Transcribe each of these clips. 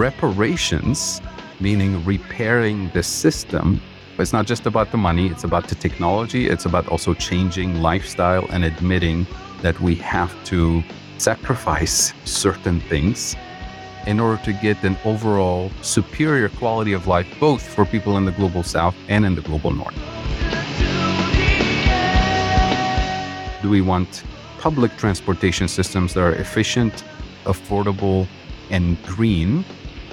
reparations, meaning repairing the system, it's not just about the money, it's about the technology, it's about also changing lifestyle and admitting that we have to sacrifice certain things in order to get an overall superior quality of life, both for people in the global south and in the global north. Do we want public transportation systems that are efficient, affordable, and green?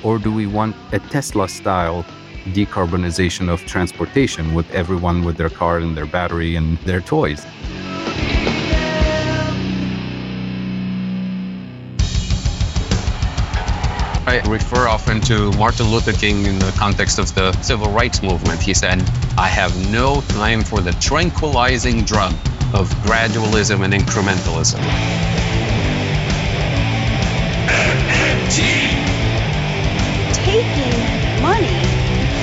Or do we want a Tesla style decarbonization of transportation with everyone with their car and their battery and their toys? I refer often to Martin Luther King in the context of the civil rights movement. He said, I have no time for the tranquilizing drug of gradualism and incrementalism.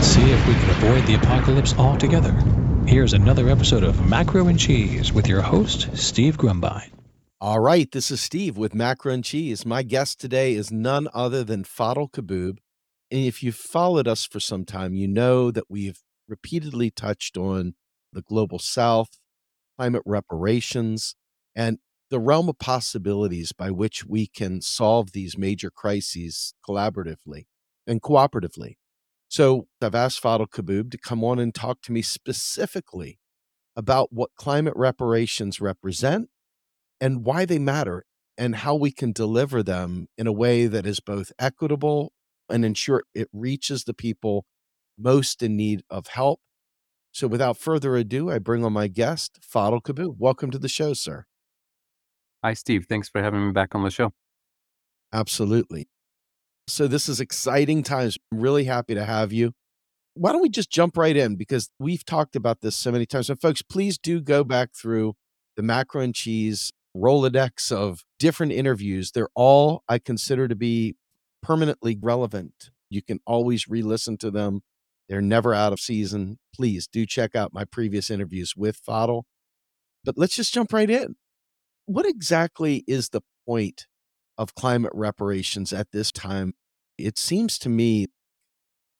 Let's see if we can avoid the apocalypse altogether. Here's another episode of Macro and Cheese with your host, Steve Grumbine. All right, this is Steve with Macro and Cheese. My guest today is none other than Fadhel Kaboub. And if you've followed us for some time, you know that we've repeatedly touched on the global south, climate reparations, and the realm of possibilities by which we can solve these major crises collaboratively and cooperatively. So I've asked Fadhel Kaboub to come on and talk to me specifically about what climate reparations represent and why they matter and how we can deliver them in a way that is both equitable and ensure it reaches the people most in need of help. So without further ado, I bring on my guest, Fadhel Kaboub. Welcome to the show, sir. Hi, Steve. Thanks for having me back on the show. Absolutely. So this is exciting times. I'm really happy to have you. Why don't we just jump right in because we've talked about this so many times. So folks, please do go back through the macro and cheese Rolodex of different interviews. They're all I consider to be permanently relevant. You can always re listen to them, they're never out of season. Please do check out my previous interviews with Fadhel. But let's just jump right in. What exactly is the point of climate reparations at this time? It seems to me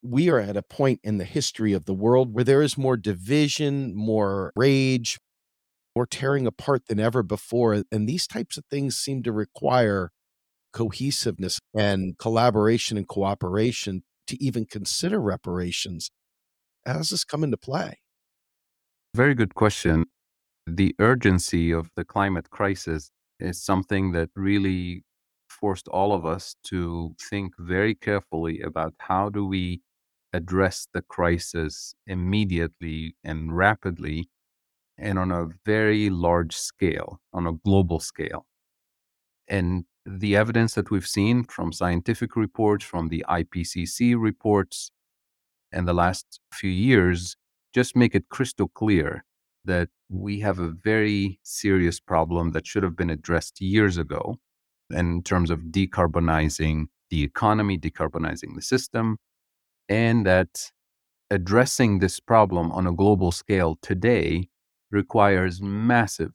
we are at a point in the history of the world where there is more division, more rage, more tearing apart than ever before. And these types of things seem to require cohesiveness and collaboration and cooperation to even consider reparations. How does this come into play? Very good question. The urgency of the climate crisis is something that really forced all of us to think very carefully about how do we address the crisis immediately and rapidly and on a very large scale, on a global scale. And the evidence that we've seen from scientific reports, from the IPCC reports, in the last few years just make it crystal clear that we have a very serious problem that should have been addressed years ago in terms of decarbonizing the economy, decarbonizing the system, and that addressing this problem on a global scale today requires massive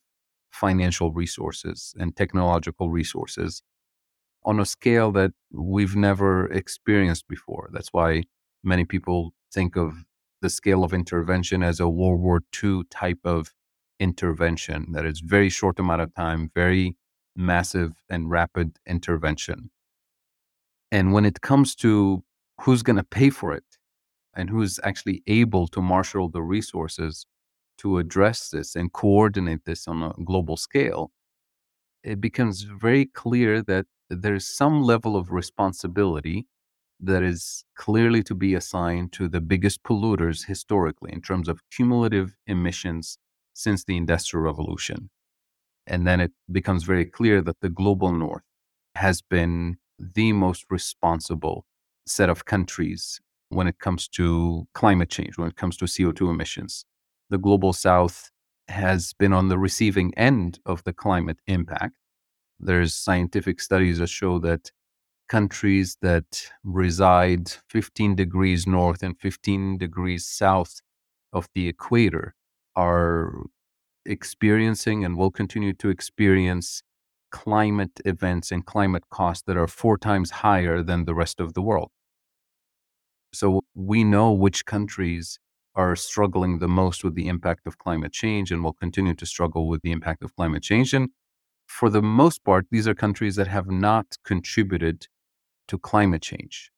financial resources and technological resources on a scale that we've never experienced before. That's why many people think of the scale of intervention as a World War II type of intervention, that is very short amount of time, very massive and rapid intervention. And when it comes to who's going to pay for it and who's actually able to marshal the resources to address this and coordinate this on a global scale, it becomes very clear that there's some level of responsibility that is clearly to be assigned to the biggest polluters historically in terms of cumulative emissions since the Industrial Revolution. And then it becomes very clear that the global north has been the most responsible set of countries when it comes to climate change, when it comes to CO2 emissions. The global south has been on the receiving end of the climate impact. There's scientific studies that show that countries that reside 15 degrees north and 15 degrees south of the equator are experiencing and will continue to experience climate events and climate costs that are four times higher than the rest of the world. So we know which countries are struggling the most with the impact of climate change and will continue to struggle with the impact of climate change. And for the most part, these are countries that have not contributed to climate change.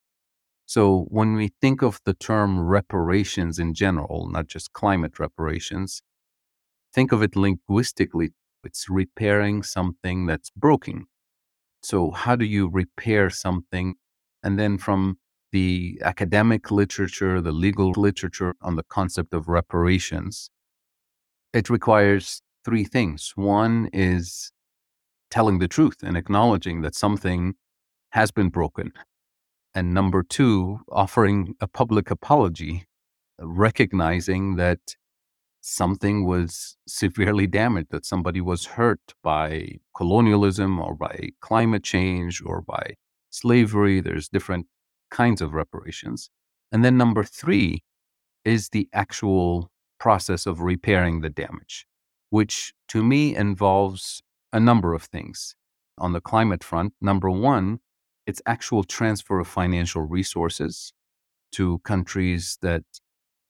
So when we think of the term reparations in general, not just climate reparations, think of it linguistically. It's repairing something that's broken. So, how do you repair something? And then from the academic literature, the legal literature on the concept of reparations, it requires three things. One is telling the truth and acknowledging that something has been broken. And number two, offering a public apology, recognizing that something was severely damaged, that somebody was hurt by colonialism or by climate change or by slavery. There's different kinds of reparations. And then number three is the actual process of repairing the damage, which to me involves a number of things. On the climate front, number one, it's actual transfer of financial resources to countries that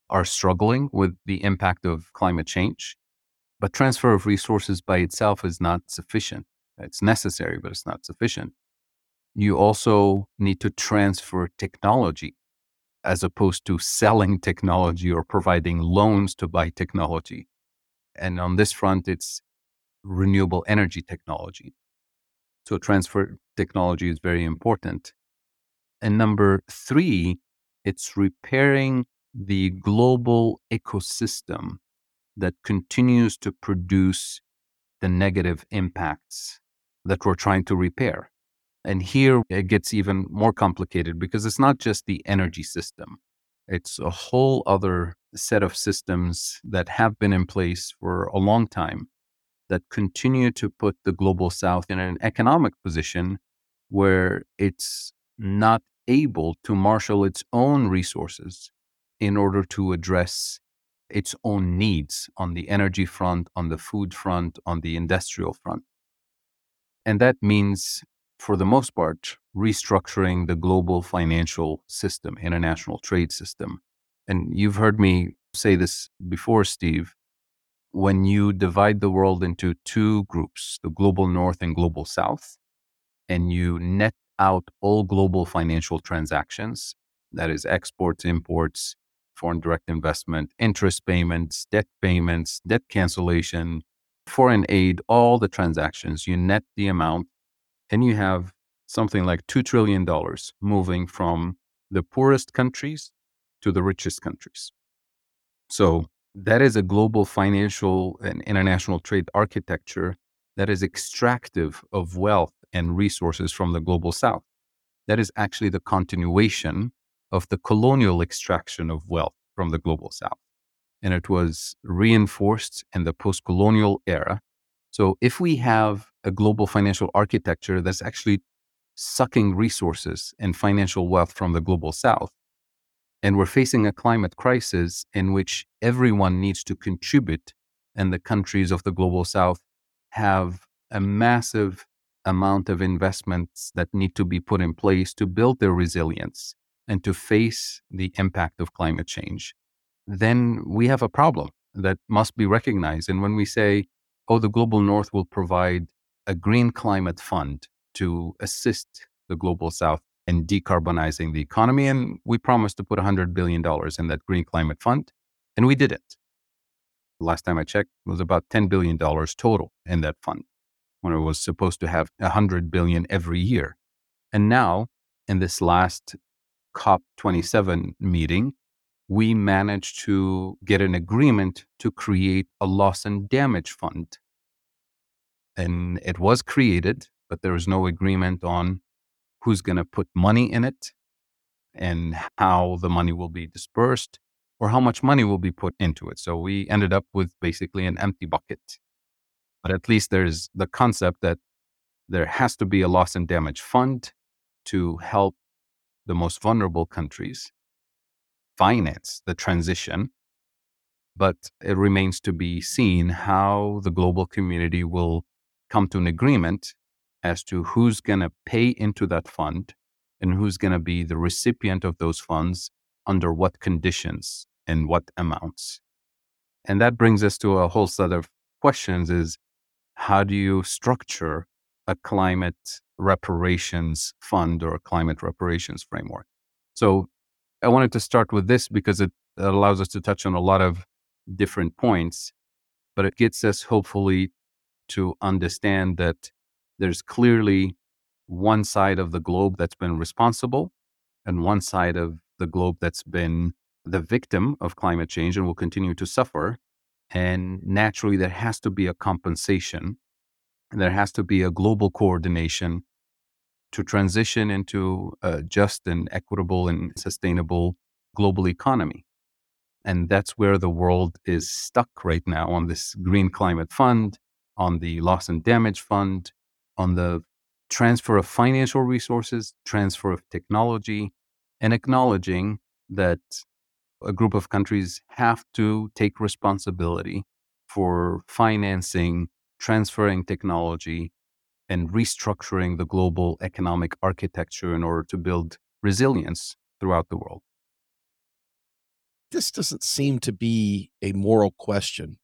are struggling with the impact of climate change. But transfer of resources by itself is not sufficient. It's necessary, but it's not sufficient. You also need to transfer technology as opposed to selling technology or providing loans to buy technology. And on this front, it's renewable energy technology. So transfer technology is very important. And number three, it's repairing the global ecosystem that continues to produce the negative impacts that we're trying to repair. And here it gets even more complicated because it's not just the energy system, it's a whole other set of systems that have been in place for a long time that continue to put the global south in an economic position where it's not able to marshal its own resources in order to address its own needs on the energy front, on the food front, on the industrial front. And that means, for the most part, restructuring the global financial system, international trade system. And you've heard me say this before, Steve. When you divide the world into two groups, the global north and global south, and you net out all global financial transactions, that is, exports, imports, foreign direct investment, interest payments, debt payments, debt cancellation, foreign aid, all the transactions, you net the amount, and you have something like $2 trillion moving from the poorest countries to the richest countries. So that is a global financial and international trade architecture that is extractive of wealth and resources from the global south. That is actually the continuation of the colonial extraction of wealth from the global south. And it was reinforced in the post colonial era. So if we have a global financial architecture that's actually sucking resources and financial wealth from the global south, and we're facing a climate crisis in which everyone needs to contribute, and the countries of the global south have a massive amount of investments that need to be put in place to build their resilience and to face the impact of climate change, then we have a problem that must be recognized. And when we say, oh, the global north will provide a green climate fund to assist the global south in decarbonizing the economy, and we promised to put $100 billion in that green climate fund, and we did it. Last time I checked, it was about $10 billion total in that fund when it was supposed to have 100 billion every year. And now, in this last COP27 meeting, we managed to get an agreement to create a loss and damage fund. And it was created, but there was no agreement on who's going to put money in it. and how the money will be dispersed or how much money will be put into it. So we ended up with basically an empty bucket. But at least there's the concept that there has to be a loss and damage fund to help the most vulnerable countries finance the transition. But it remains to be seen how the global community will come to an agreement as to who's going to pay into that fund and who's going to be the recipient of those funds under what conditions and what amounts. And that brings us to a whole set of questions is how do you structure a climate reparations fund or a climate reparations framework? So I wanted to start with this because it allows us to touch on a lot of different points, but it gets us hopefully to understand that there's clearly one side of the globe that's been responsible and one side of the globe that's been the victim of climate change and will continue to suffer. And naturally, there has to be a compensation. There has to be a global coordination to transition into a just and equitable and sustainable global economy. And that's where the world is stuck right now on this Green Climate Fund, on the Loss and Damage Fund, on the transfer of financial resources, transfer of technology, and acknowledging that a group of countries have to take responsibility for financing, transferring technology, and restructuring the global economic architecture in order to build resilience throughout the world. This doesn't seem to be a moral question.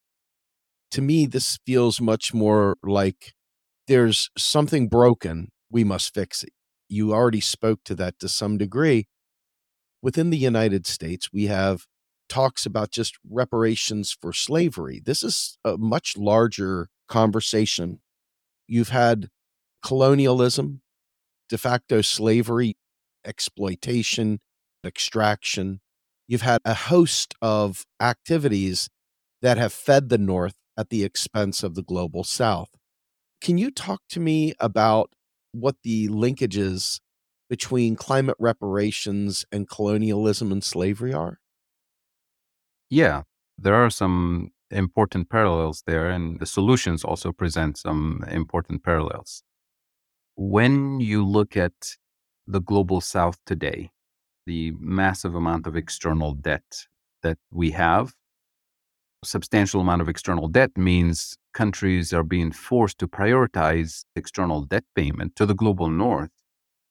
To me, this feels much more like there's something broken, we must fix it. You already spoke to that to some degree. Within the United States, we have talks about just reparations for slavery. This is a much larger conversation. You've had colonialism, de facto slavery, exploitation, extraction. You've had a host of activities that have fed the North at the expense of the global South. Can you talk to me about what the linkages between climate reparations and colonialism and slavery are? Yeah, there are some important parallels there, and the solutions also present some important parallels. When you look at the global south today, the massive amount of external debt that we have, substantial amount of external debt means countries are being forced to prioritize external debt payment to the global north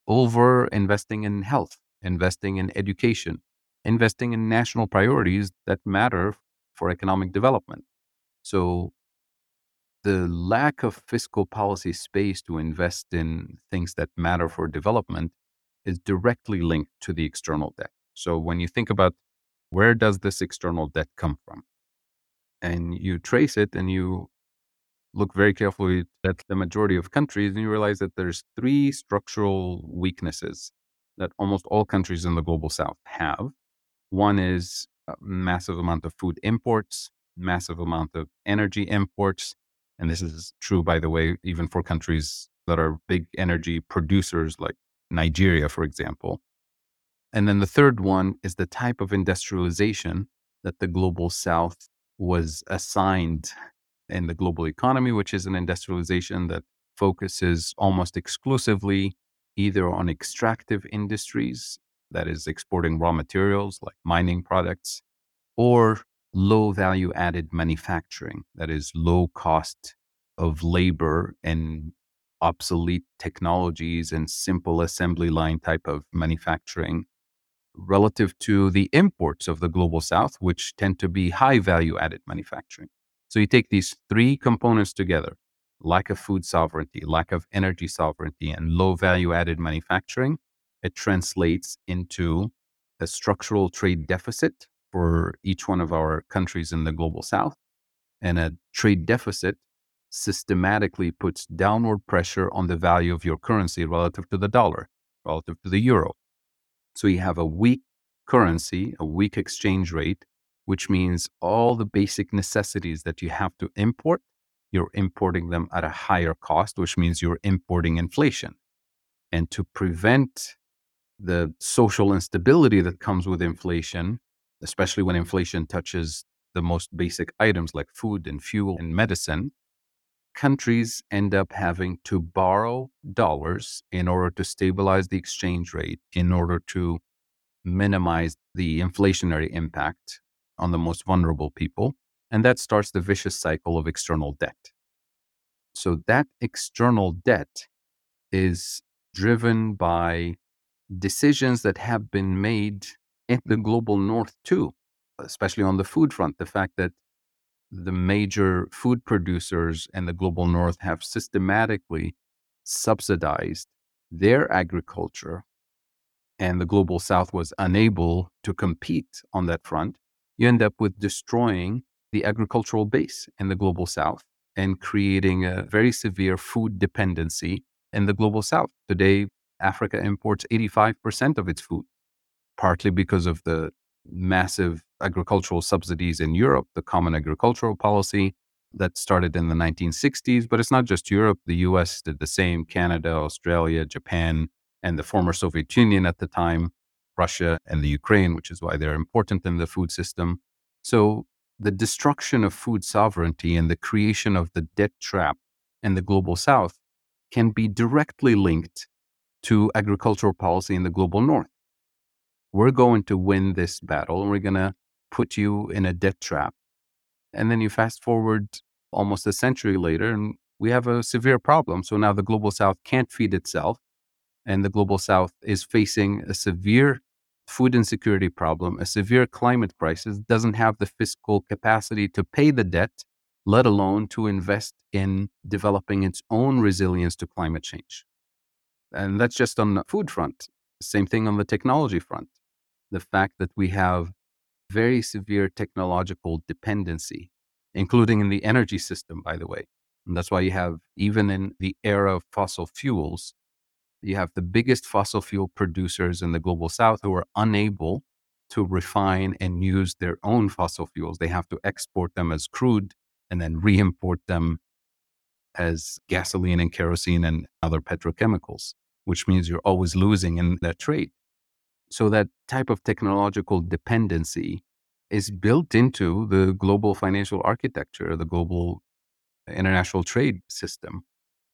over investing in health, investing in education, investing in national priorities that matter for economic development. So the lack of fiscal policy space to invest in things that matter for development is directly linked to the external debt. So when you think about where does this external debt come from? And you trace it and you look very carefully at the majority of countries and you realize that there's three structural weaknesses that almost all countries in the global south have. One is massive amount of food imports, massive amount of energy imports, and this is true by the way even for countries that are big energy producers like Nigeria for example. And then the third one is the type of industrialization that the global south was assigned in the global economy, which is an industrialization that focuses almost exclusively either on extractive industries, that is, exporting raw materials like mining products, or low value added manufacturing, that is, low cost of labor and obsolete technologies and simple assembly line type of manufacturing relative to the imports of the global south, which tend to be high value added manufacturing. So you take these three components together lack of food sovereignty, lack of energy sovereignty, and low value added manufacturing. It translates into a structural trade deficit for each one of our countries in the global south. And a trade deficit systematically puts downward pressure on the value of your currency relative to the dollar, relative to the euro. So you have a weak currency, a weak exchange rate, which means all the basic necessities that you have to import, you're importing them at a higher cost, which means you're importing inflation. And to prevent the social instability that comes with inflation, especially when inflation touches the most basic items like food and fuel and medicine, countries end up having to borrow dollars in order to stabilize the exchange rate, in order to minimize the inflationary impact on the most vulnerable people. And that starts the vicious cycle of external debt. So, that external debt is driven by decisions that have been made in the global north too, especially on the food front. The fact that the major food producers in the global north have systematically subsidized their agriculture and the global south was unable to compete on that front, you end up with destroying the agricultural base in the global south and creating a very severe food dependency in the global south. Today, Africa imports 85% of its food, partly because of the massive agricultural subsidies in Europe, the Common Agricultural Policy that started in the 1960s. But it's not just Europe. The US did the same, Canada, Australia, Japan, and the former Soviet Union at the time, Russia and the Ukraine, which is why they're important in the food system. So the destruction of food sovereignty and the creation of the debt trap in the global south can be directly linked to agricultural policy in the global north. We're going to win this battle and we're going to put you in a debt trap. And then you fast forward almost a century later and we have a severe problem. So now the global south can't feed itself and the global south is facing a severe food insecurity problem, a severe climate crisis, doesn't have the fiscal capacity to pay the debt, let alone to invest in developing its own resilience to climate change. And that's just on the food front. Same thing on the technology front. The fact that we have very severe technological dependency, including in the energy system, by the way. And that's why you have, even in the era of fossil fuels, you have the biggest fossil fuel producers in the global south who are unable to refine and use their own fossil fuels. They have to export them as crude and then re import them as gasoline and kerosene and other petrochemicals, which means you're always losing in that trade. So, that type of technological dependency is built into the global financial architecture, the global international trade system.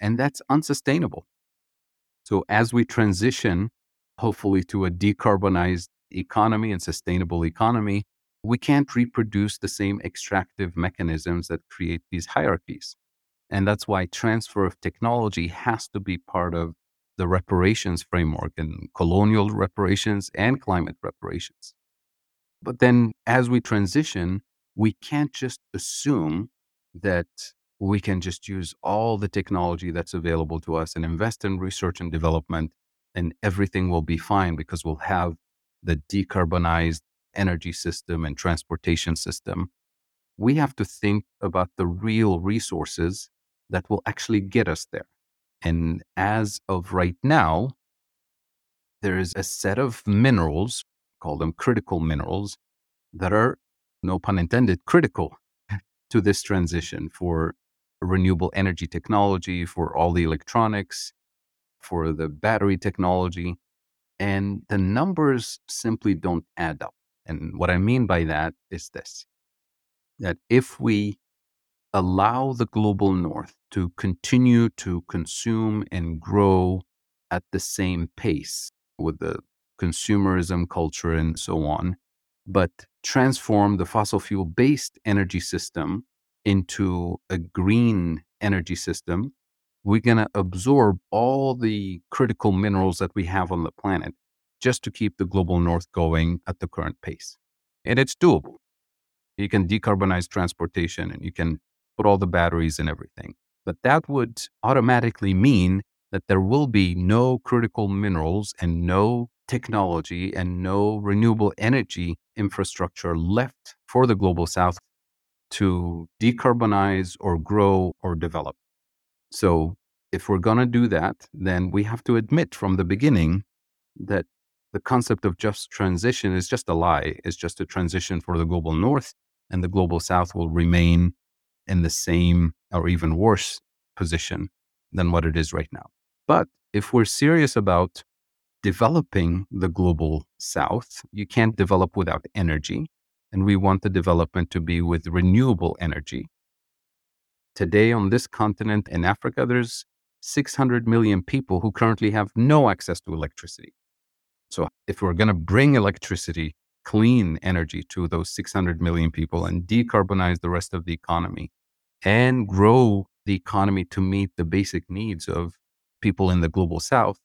And that's unsustainable. So as we transition, hopefully, to a decarbonized economy and sustainable economy, we can't reproduce the same extractive mechanisms that create these hierarchies. And that's why transfer of technology has to be part of the reparations framework and colonial reparations and climate reparations. But then as we transition, we can't just assume that we can just use all the technology that's available to us and invest in research and development, and everything will be fine because we'll have the decarbonized energy system and transportation system. We have to think about the real resources that will actually get us there. And as of right now, there is a set of minerals, call them critical minerals, that are, no pun intended, critical to this transition for renewable energy technology, for all the electronics, for the battery technology. And the numbers simply don't add up. And what I mean by that is this that if we allow the global north to continue to consume and grow at the same pace with the consumerism culture and so on, but transform the fossil fuel based energy system into a green energy system, we're going to absorb all the critical minerals that we have on the planet just to keep the global north going at the current pace. And it's doable. You can decarbonize transportation and you can put all the batteries and everything. But that would automatically mean that there will be no critical minerals and no technology and no renewable energy infrastructure left for the global south to decarbonize or grow or develop. So, if we're going to do that, then we have to admit from the beginning that the concept of just transition is just a lie. It's just a transition for the global north, and the global south will remain in the same or even worse position than what it is right now. But if we're serious about developing the global south. You can't develop without energy. And we want the development to be with renewable energy. Today, on this continent in Africa, there's 600 million people who currently have no access to electricity. So, if we're going to bring electricity, clean energy to those 600 million people and decarbonize the rest of the economy and grow the economy to meet the basic needs of people in the global south,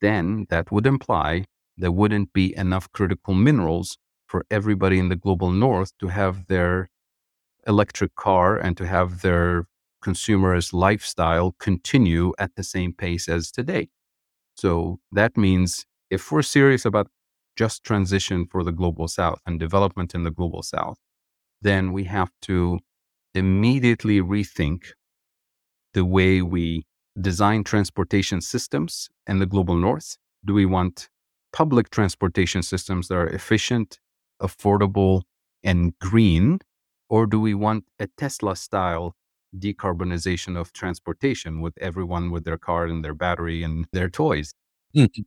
then that would imply there wouldn't be enough critical minerals for everybody in the global north to have their electric car and to have their consumerist lifestyle continue at the same pace as today. So that means if we're serious about just transition for the global south and development in the global south, then we have to immediately rethink the way we design transportation systems in the global north? Do we want public transportation systems that are efficient, affordable, and green? Or do we want a Tesla style decarbonization of transportation with everyone with their car and their battery and their toys? Mm-hmm.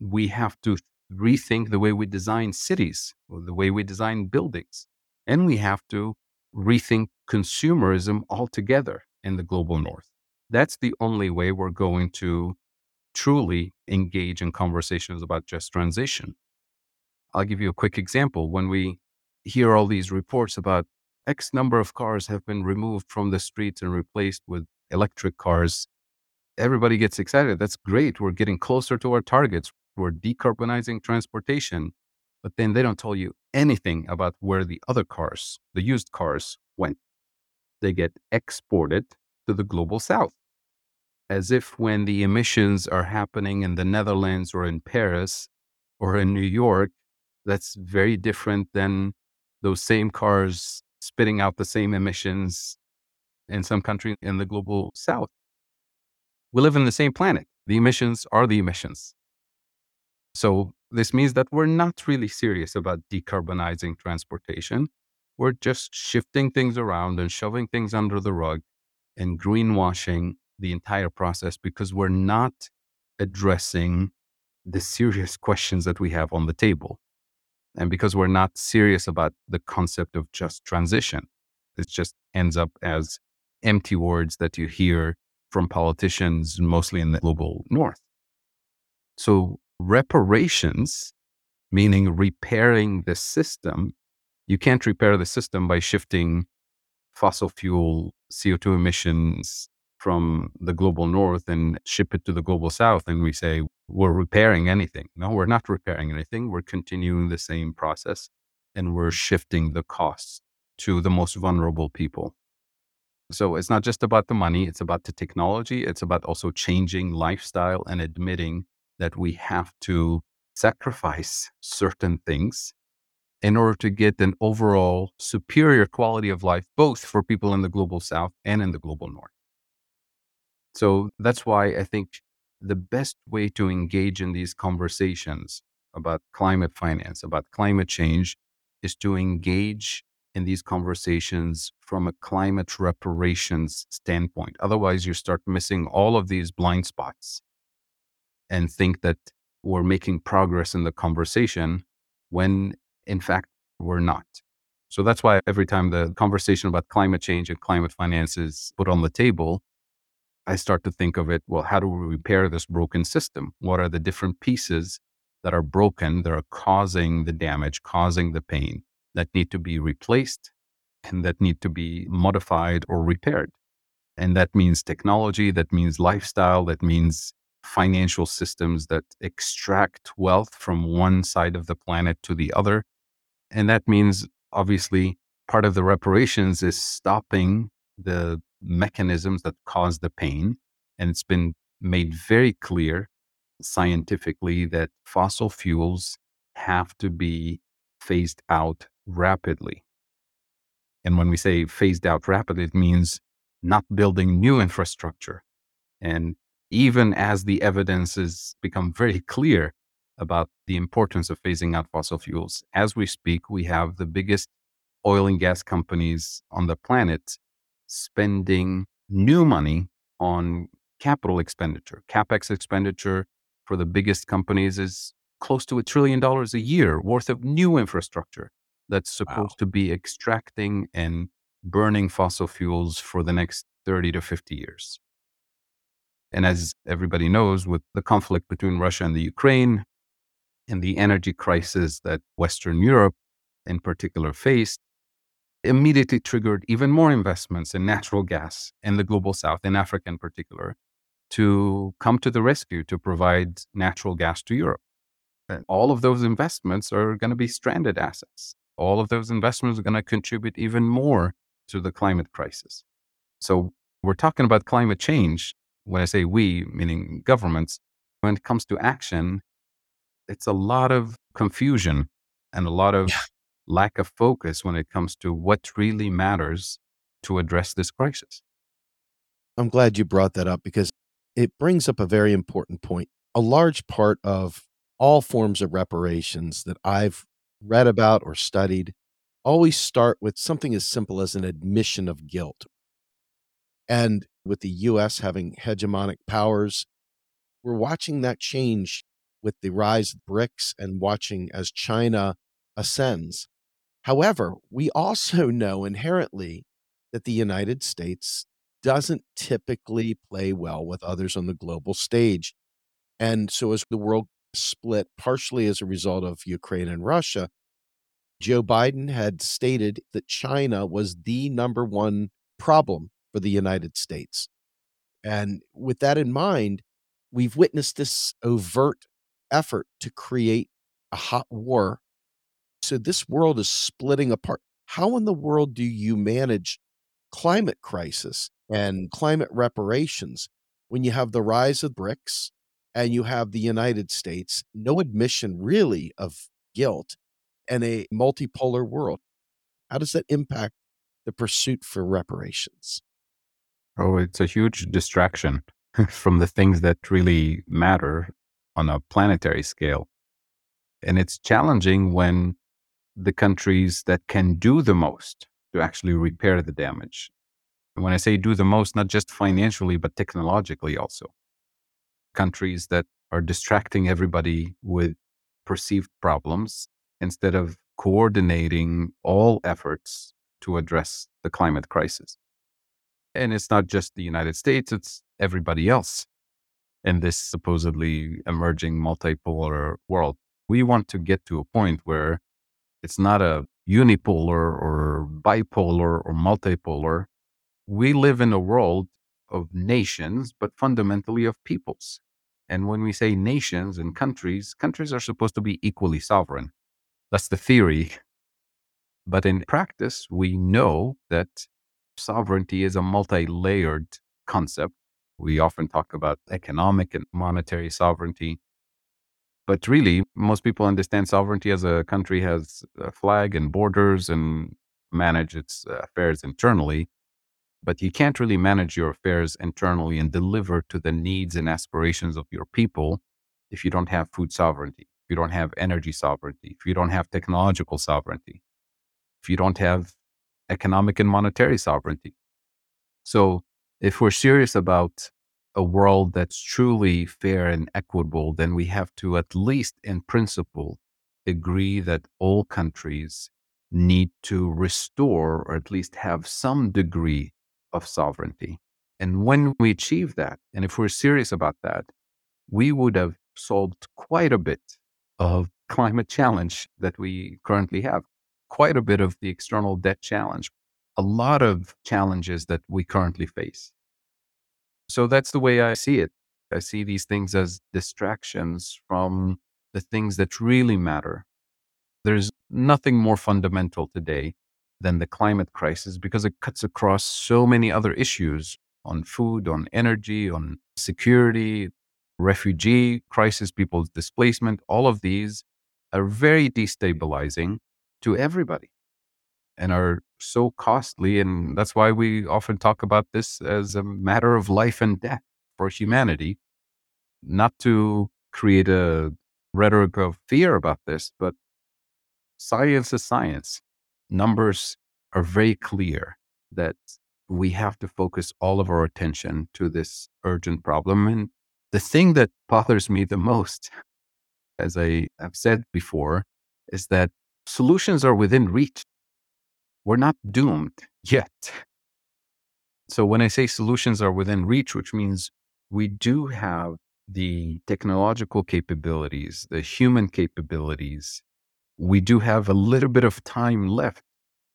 We have to rethink the way we design cities, or the way we design buildings. And we have to rethink consumerism altogether in the global north. That's the only way we're going to truly engage in conversations about just transition. I'll give you a quick example. When we hear all these reports about X number of cars have been removed from the streets and replaced with electric cars, everybody gets excited. That's great. We're getting closer to our targets. We're decarbonizing transportation. But then they don't tell you anything about where the other cars, the used cars, went. They get exported to the global south. As if when the emissions are happening in the Netherlands or in Paris or in New York, that's very different than those same cars spitting out the same emissions in some country in the global south. We live in the same planet. The emissions are the emissions. So this means that we're not really serious about decarbonizing transportation. We're just shifting things around and shoving things under the rug and greenwashing the entire process because we're not addressing the serious questions that we have on the table. And because we're not serious about the concept of just transition, it just ends up as empty words that you hear from politicians, mostly in the global north. So, reparations, meaning repairing the system, you can't repair the system by shifting fossil fuel CO2 emissions from the global north and ship it to the global south and we say we're repairing anything. No, we're not repairing anything. We're continuing the same process and we're shifting the costs to the most vulnerable people. So it's not just about the money, it's about the technology, it's about also changing lifestyle and admitting that we have to sacrifice certain things in order to get an overall superior quality of life, both for people in the global south and in the global north. So that's why I think the best way to engage in these conversations about climate finance, about climate change, is to engage in these conversations from a climate reparations standpoint. Otherwise, you start missing all of these blind spots and think that we're making progress in the conversation when in fact, we're not. So that's why every time the conversation about climate change and climate finance is put on the table, I start to think of it well, how do we repair this broken system? What are the different pieces that are broken, that are causing the damage, causing the pain, that need to be replaced and that need to be modified or repaired? And that means technology, that means lifestyle, that means financial systems that extract wealth from one side of the planet to the other and that means, obviously, part of the reparations is stopping the mechanisms that cause the pain. And it's been made very clear scientifically that fossil fuels have to be phased out rapidly. And when we say phased out rapidly, it means not building new infrastructure. And even as the evidence has become very clear about the importance of phasing out fossil fuels. As we speak, we have the biggest oil and gas companies on the planet spending new money on capital expenditure, capex expenditure for the biggest companies is close to a trillion dollars a year worth of new infrastructure that's supposed to be extracting and burning fossil fuels for the next 30 to 50 years. And as everybody knows, with the conflict between Russia and the Ukraine and the energy crisis that Western Europe in particular faced, immediately triggered even more investments in natural gas in the global south, in Africa in particular, to come to the rescue to provide natural gas to Europe. And all of those investments are going to be stranded assets. All of those investments are going to contribute even more to the climate crisis. So we're talking about climate change. When I say we, meaning governments, when it comes to action, it's a lot of confusion and a lot of Yeah. lack of focus when it comes to what really matters to address this crisis. I'm glad you brought that up because it brings up a very important point. A large part of all forms of reparations that I've read about or studied always start with something as simple as an admission of guilt. And with the US having hegemonic powers, we're watching that change with the rise of BRICS and watching as China ascends. However, we also know inherently that the United States doesn't typically play well with others on the global stage. And so, as the world split partially as a result of Ukraine and Russia, Joe Biden had stated that China was the number one problem for the United States. And with that in mind, we've witnessed this overt effort to create a hot war. So, this world is splitting apart. How in the world do you manage climate crisis and climate reparations when you have the rise of BRICS and you have the United States, no admission really of guilt, and a multipolar world? How does that impact the pursuit for reparations? Oh, it's a huge distraction from the things that really matter on a planetary scale. And it's challenging when the countries that can do the most to actually repair the damage. And when I say do the most, not just financially, but technologically also. Countries that are distracting everybody with perceived problems instead of coordinating all efforts to address the climate crisis. And it's not just the United States, it's everybody else in this supposedly emerging multipolar world. We want to get to a point where it's not a unipolar or bipolar or multipolar. We live in a world of nations, but fundamentally of peoples. And when we say nations and countries, countries are supposed to be equally sovereign. That's the theory. But in practice, we know that sovereignty is a multi layered concept. We often talk about economic and monetary sovereignty. But really, most people understand sovereignty as a country has a flag and borders and manage its uh, affairs internally. But you can't really manage your affairs internally and deliver to the needs and aspirations of your people if you don't have food sovereignty, if you don't have energy sovereignty, if you don't have technological sovereignty, if you don't have economic and monetary sovereignty. So, if we're serious about a world that's truly fair and equitable, then we have to, at least in principle, agree that all countries need to restore or at least have some degree of sovereignty. And when we achieve that, and if we're serious about that, we would have solved quite a bit of climate challenge that we currently have, quite a bit of the external debt challenge, a lot of challenges that we currently face. So that's the way I see it. I see these things as distractions from the things that really matter. There's nothing more fundamental today than the climate crisis because it cuts across so many other issues on food, on energy, on security, refugee crisis, people's displacement. All of these are very destabilizing to everybody and are so costly. And that's why we often talk about this as a matter of life and death for humanity, not to create a rhetoric of fear about this, but science is science. Numbers are very clear that we have to focus all of our attention to this urgent problem. And The thing that bothers me the most, as I have said before, is that solutions are within reach. We're not doomed yet. So when I say solutions are within reach, which means we do have the technological capabilities, the human capabilities, we do have a little bit of time left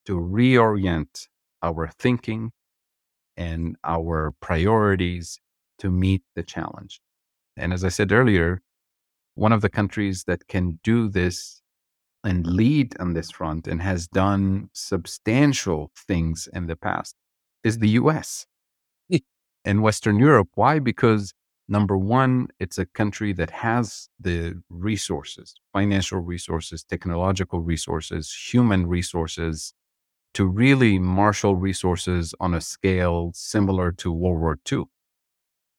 to reorient our thinking and our priorities to meet the challenge. And as I said earlier, one of the countries that can do this and lead on this front and has done substantial things in the past is the US hmm. and Western Europe. Why? Because number one, it's a country that has the resources, financial resources, technological resources, human resources to really marshal resources on a scale similar to World War II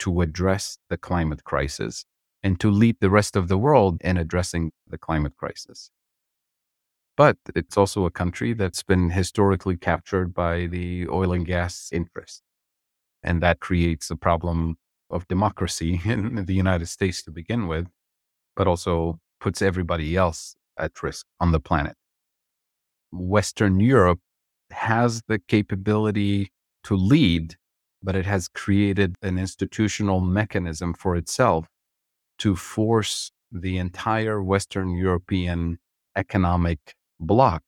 to address the climate crisis and to lead the rest of the world in addressing the climate crisis. But it's also a country that's been historically captured by the oil and gas interest. And that creates a problem of democracy in the United States to begin with, but also puts everybody else at risk on the planet. Western Europe has the capability to lead, but it has created an institutional mechanism for itself to force the entire Western European economic bloc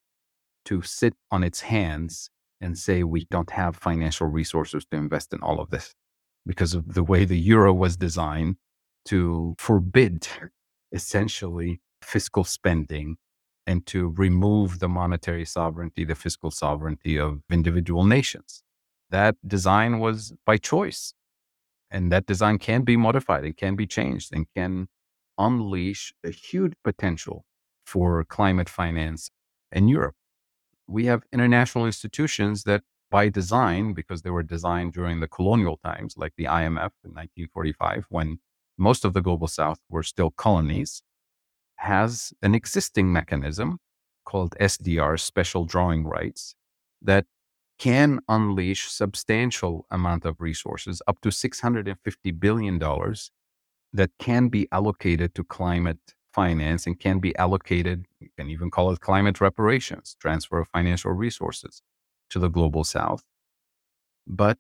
to sit on its hands and say, we don't have financial resources to invest in all of this because of the way the euro was designed to forbid essentially fiscal spending and to remove the monetary sovereignty, the fiscal sovereignty of individual nations. That design was by choice. And that design can be modified, it can be changed, and can unleash a huge potential for climate finance in Europe. We have international institutions that, by design, because they were designed during the colonial times, like the IMF in 1945, when most of the global south were still colonies, has an existing mechanism called SDR, special drawing rights, that can unleash substantial amount of resources, up to $650 billion, that can be allocated to climate finance and can be allocated, you can even call it climate reparations, transfer of financial resources to the global south. But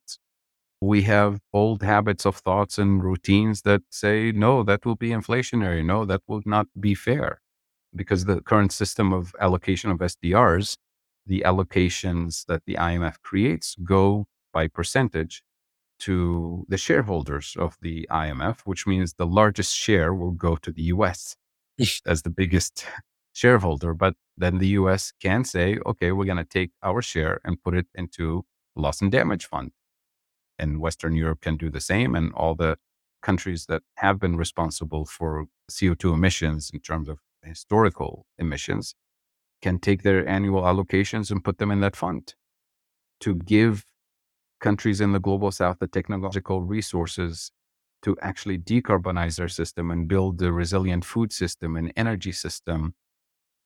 we have old habits of thoughts and routines that say, no, that will be inflationary. No, that will not be fair. Because the current system of allocation of SDRs, the allocations that the IMF creates go by percentage to the shareholders of the IMF, which means the largest share will go to the US as the biggest shareholder. But then the US can say, okay, we're going to take our share and put it into loss and damage fund and Western Europe can do the same. And all the countries that have been responsible for CO2 emissions in terms of historical emissions can take their annual allocations and put them in that fund to give countries in the global south the technological resources to actually decarbonize their system and build a resilient food system and energy system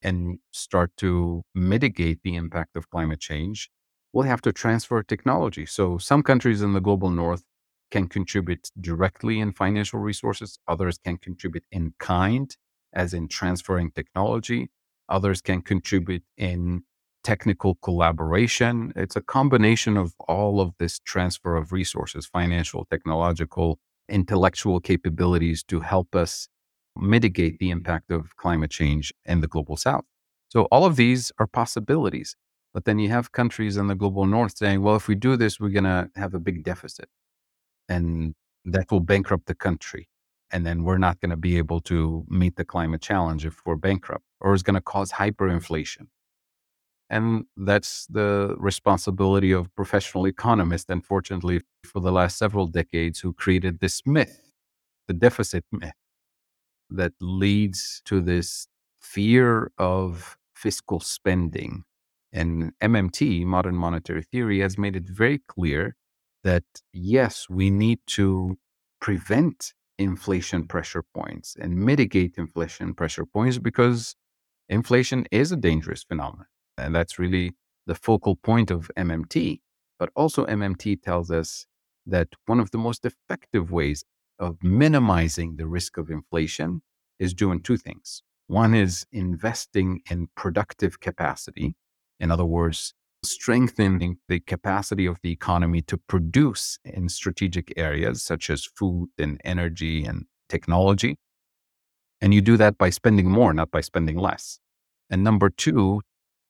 and start to mitigate the impact of climate change we'll have to transfer technology. So some countries in the global north can contribute directly in financial resources, others can contribute in kind, as in transferring technology, others can contribute in technical collaboration. It's a combination of all of this transfer of resources, financial, technological, intellectual capabilities to help us mitigate the impact of climate change in the global south. So all of these are possibilities. But then you have countries in the global north saying, well, if we do this, we're going to have a big deficit and that will bankrupt the country. And then we're not going to be able to meet the climate challenge if we're bankrupt, or it's going to cause hyperinflation. And that's the responsibility of professional economists, unfortunately, for the last several decades, who created this myth, the deficit myth, that leads to this fear of fiscal spending and MMT, modern monetary theory, has made it very clear that yes, we need to prevent inflation pressure points and mitigate inflation pressure points because inflation is a dangerous phenomenon. And that's really the focal point of MMT. But also, MMT tells us that one of the most effective ways of minimizing the risk of inflation is doing two things. One is investing in productive capacity. In other words, strengthening the capacity of the economy to produce in strategic areas such as food and energy and technology. And you do that by spending more, not by spending less. And number two,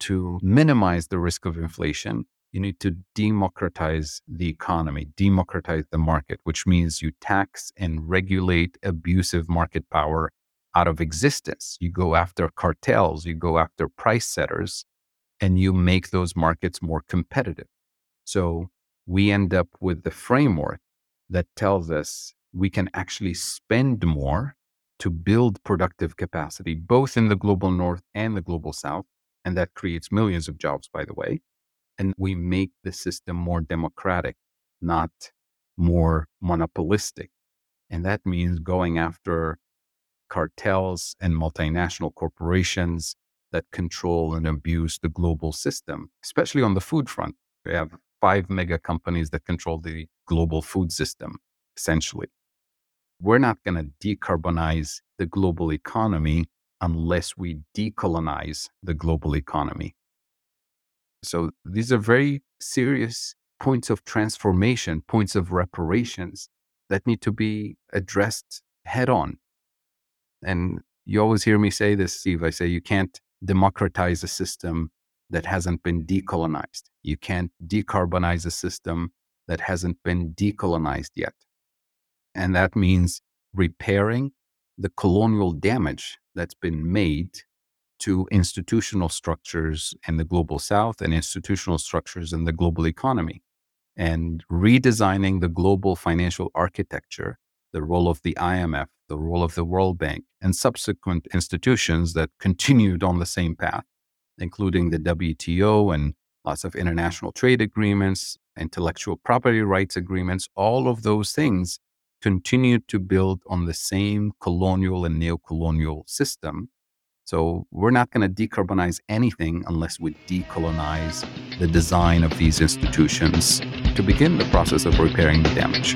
to minimize the risk of inflation, you need to democratize the economy, democratize the market, which means you tax and regulate abusive market power out of existence. You go after cartels, you go after price setters, and you make those markets more competitive. So we end up with the framework that tells us we can actually spend more to build productive capacity, both in the global north and the global south. And that creates millions of jobs, by the way. And we make the system more democratic, not more monopolistic. And that means going after cartels and multinational corporations that control and abuse the global system, especially on the food front. We have five mega companies that control the global food system, essentially. We're not going to decarbonize the global economy unless we decolonize the global economy. So these are very serious points of transformation, points of reparations that need to be addressed head on. And you always hear me say this, Steve. I say you can't democratize a system that hasn't been decolonized. You can't decarbonize a system that hasn't been decolonized yet. And that means repairing the colonial damage that's been made to institutional structures in the global south and institutional structures in the global economy and redesigning the global financial architecture, the role of the IMF, the role of the World Bank, and subsequent institutions that continued on the same path, including the WTO and lots of international trade agreements, intellectual property rights agreements, all of those things continued to build on the same colonial and neo-colonial system. So we're not going to decarbonize anything unless we decolonize the design of these institutions to begin the process of repairing the damage.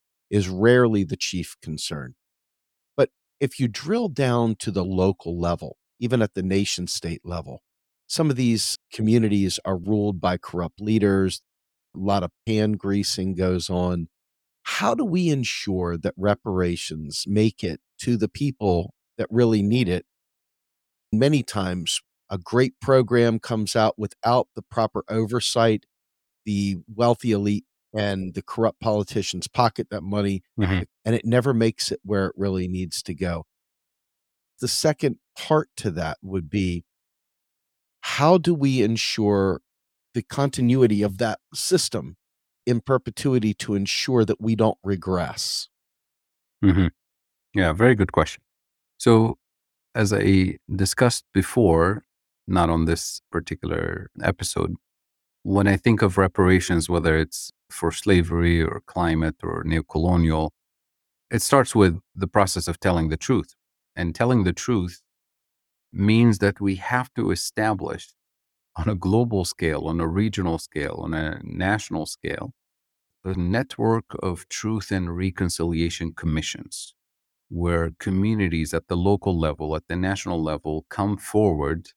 is rarely the chief concern. But if you drill down to the local level, even at the nation state level, some of these communities are ruled by corrupt leaders. A lot of pan greasing goes on. How do we ensure that reparations make it to the people that really need it? Many times, a great program comes out without the proper oversight. The wealthy elite and the corrupt politicians pocket that money Mhm. and it never makes it where it really needs to go. The second part to that would be how do we ensure the continuity of that system in perpetuity to ensure that we don't regress? hmm Yeah, very good question. So, as I discussed before, not on this particular episode, when I think of reparations, whether it's for slavery or climate or neocolonial, it starts with the process of telling the truth. And telling the truth means that we have to establish on a global scale, on a regional scale, on a national scale, a network of truth and reconciliation commissions where communities at the local level, at the national level, come forward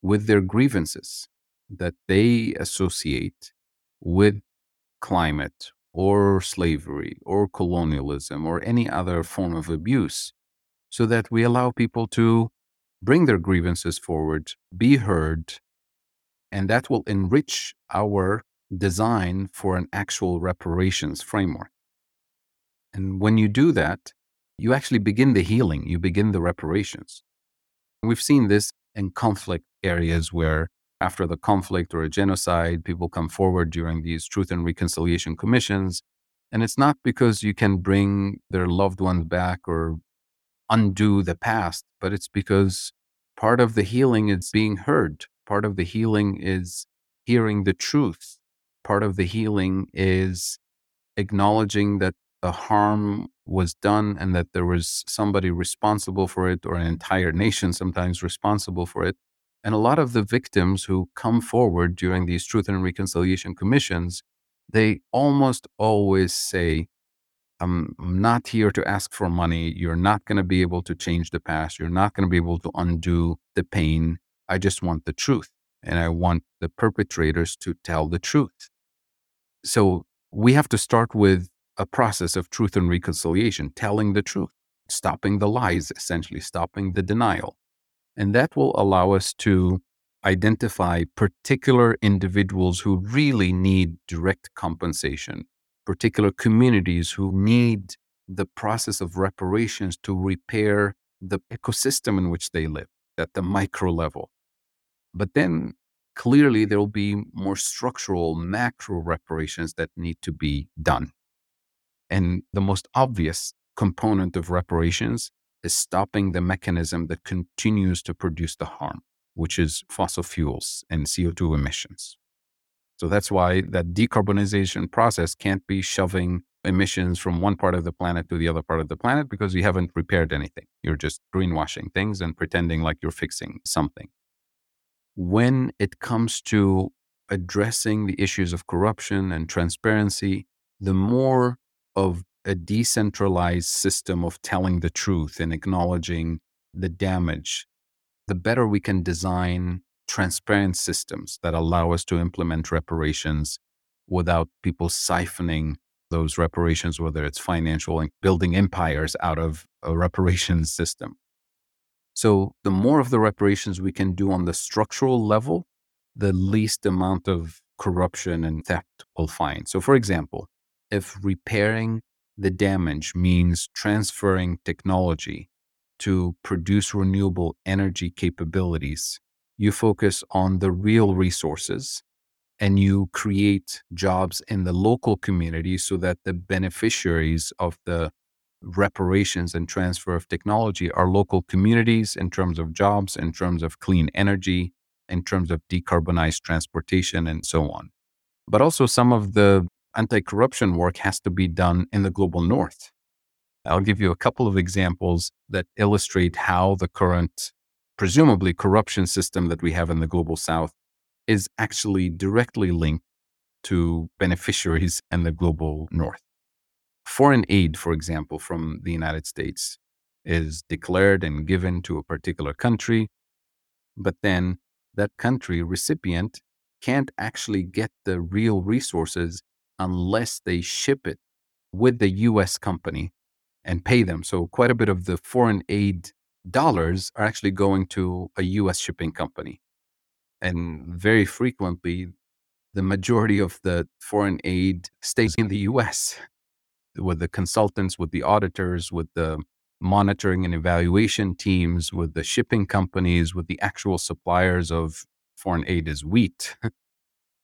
with their grievances that they associate with climate or slavery or colonialism or any other form of abuse, so that we allow people to bring their grievances forward, be heard, and that will enrich our design for an actual reparations framework. And when you do that, you actually begin the healing, you begin the reparations. We've seen this in conflict areas where after the conflict or a genocide, people come forward during these truth and reconciliation commissions. And it's not because you can bring their loved ones back or undo the past, but it's because part of the healing is being heard. Part of the healing is hearing the truth. Part of the healing is acknowledging that the harm was done and that there was somebody responsible for it or an entire nation sometimes responsible for it and a lot of the victims who come forward during these truth and reconciliation commissions, they almost always say, I'm not here to ask for money. You're not going to be able to change the past. You're not going to be able to undo the pain. I just want the truth. And I want the perpetrators to tell the truth. So we have to start with a process of truth and reconciliation, telling the truth, stopping the lies, essentially, stopping the denial. And that will allow us to identify particular individuals who really need direct compensation, particular communities who need the process of reparations to repair the ecosystem in which they live at the micro level. But then clearly there will be more structural macro reparations that need to be done. And the most obvious component of reparations is stopping the mechanism that continues to produce the harm, which is fossil fuels and CO2 emissions. So that's why that decarbonization process can't be shoving emissions from one part of the planet to the other part of the planet because you haven't repaired anything. You're just greenwashing things and pretending like you're fixing something. When it comes to addressing the issues of corruption and transparency, the more of a decentralized system of telling the truth and acknowledging the damage, the better we can design transparent systems that allow us to implement reparations without people siphoning those reparations, whether it's financial and building empires out of a reparations system. So, the more of the reparations we can do on the structural level, the least amount of corruption and theft we'll find. So, for example, if repairing the damage means transferring technology to produce renewable energy capabilities. You focus on the real resources and you create jobs in the local community so that the beneficiaries of the reparations and transfer of technology are local communities in terms of jobs, in terms of clean energy, in terms of decarbonized transportation, and so on. But also, some of the anti corruption work has to be done in the global north. I'll give you a couple of examples that illustrate how the current, presumably corruption system that we have in the global south is actually directly linked to beneficiaries in the global north. Foreign aid, for example, from the United States is declared and given to a particular country, but then that country recipient can't actually get the real resources unless they ship it with the US company and pay them. So, quite a bit of the foreign aid dollars are actually going to a US shipping company. And very frequently, the majority of the foreign aid stays in the US with the consultants, with the auditors, with the monitoring and evaluation teams, with the shipping companies, with the actual suppliers of foreign aid is wheat.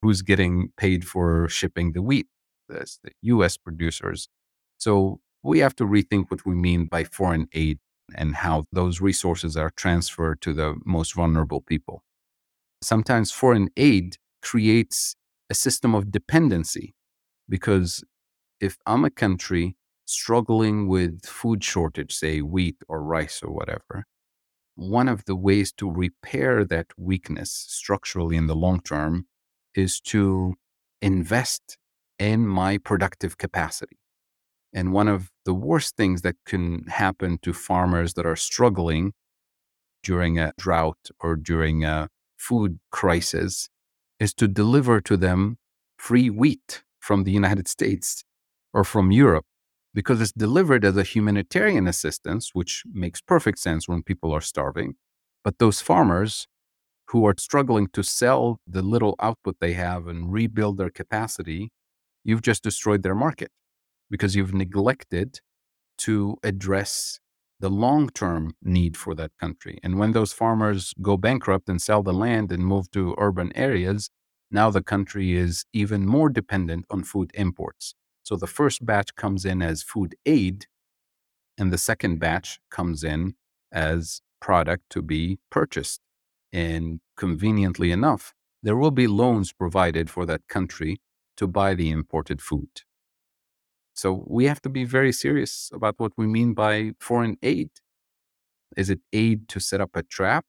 who's getting paid for shipping the wheat? That's the US producers. So we have to rethink what we mean by foreign aid and how those resources are transferred to the most vulnerable people. Sometimes foreign aid creates a system of dependency because if I'm a country struggling with food shortage, say wheat or rice or whatever, one of the ways to repair that weakness structurally in the long term is to invest in my productive capacity. And one of the worst things that can happen to farmers that are struggling during a drought or during a food crisis is to deliver to them free wheat from the United States or from Europe because it's delivered as a humanitarian assistance, which makes perfect sense when people are starving. But those farmers who are struggling to sell the little output they have and rebuild their capacity, you've just destroyed their market because you've neglected to address the long term need for that country. And when those farmers go bankrupt and sell the land and move to urban areas, now the country is even more dependent on food imports. So the first batch comes in as food aid, and the second batch comes in as product to be purchased. And conveniently enough, there will be loans provided for that country to buy the imported food. So we have to be very serious about what we mean by foreign aid. Is it aid to set up a trap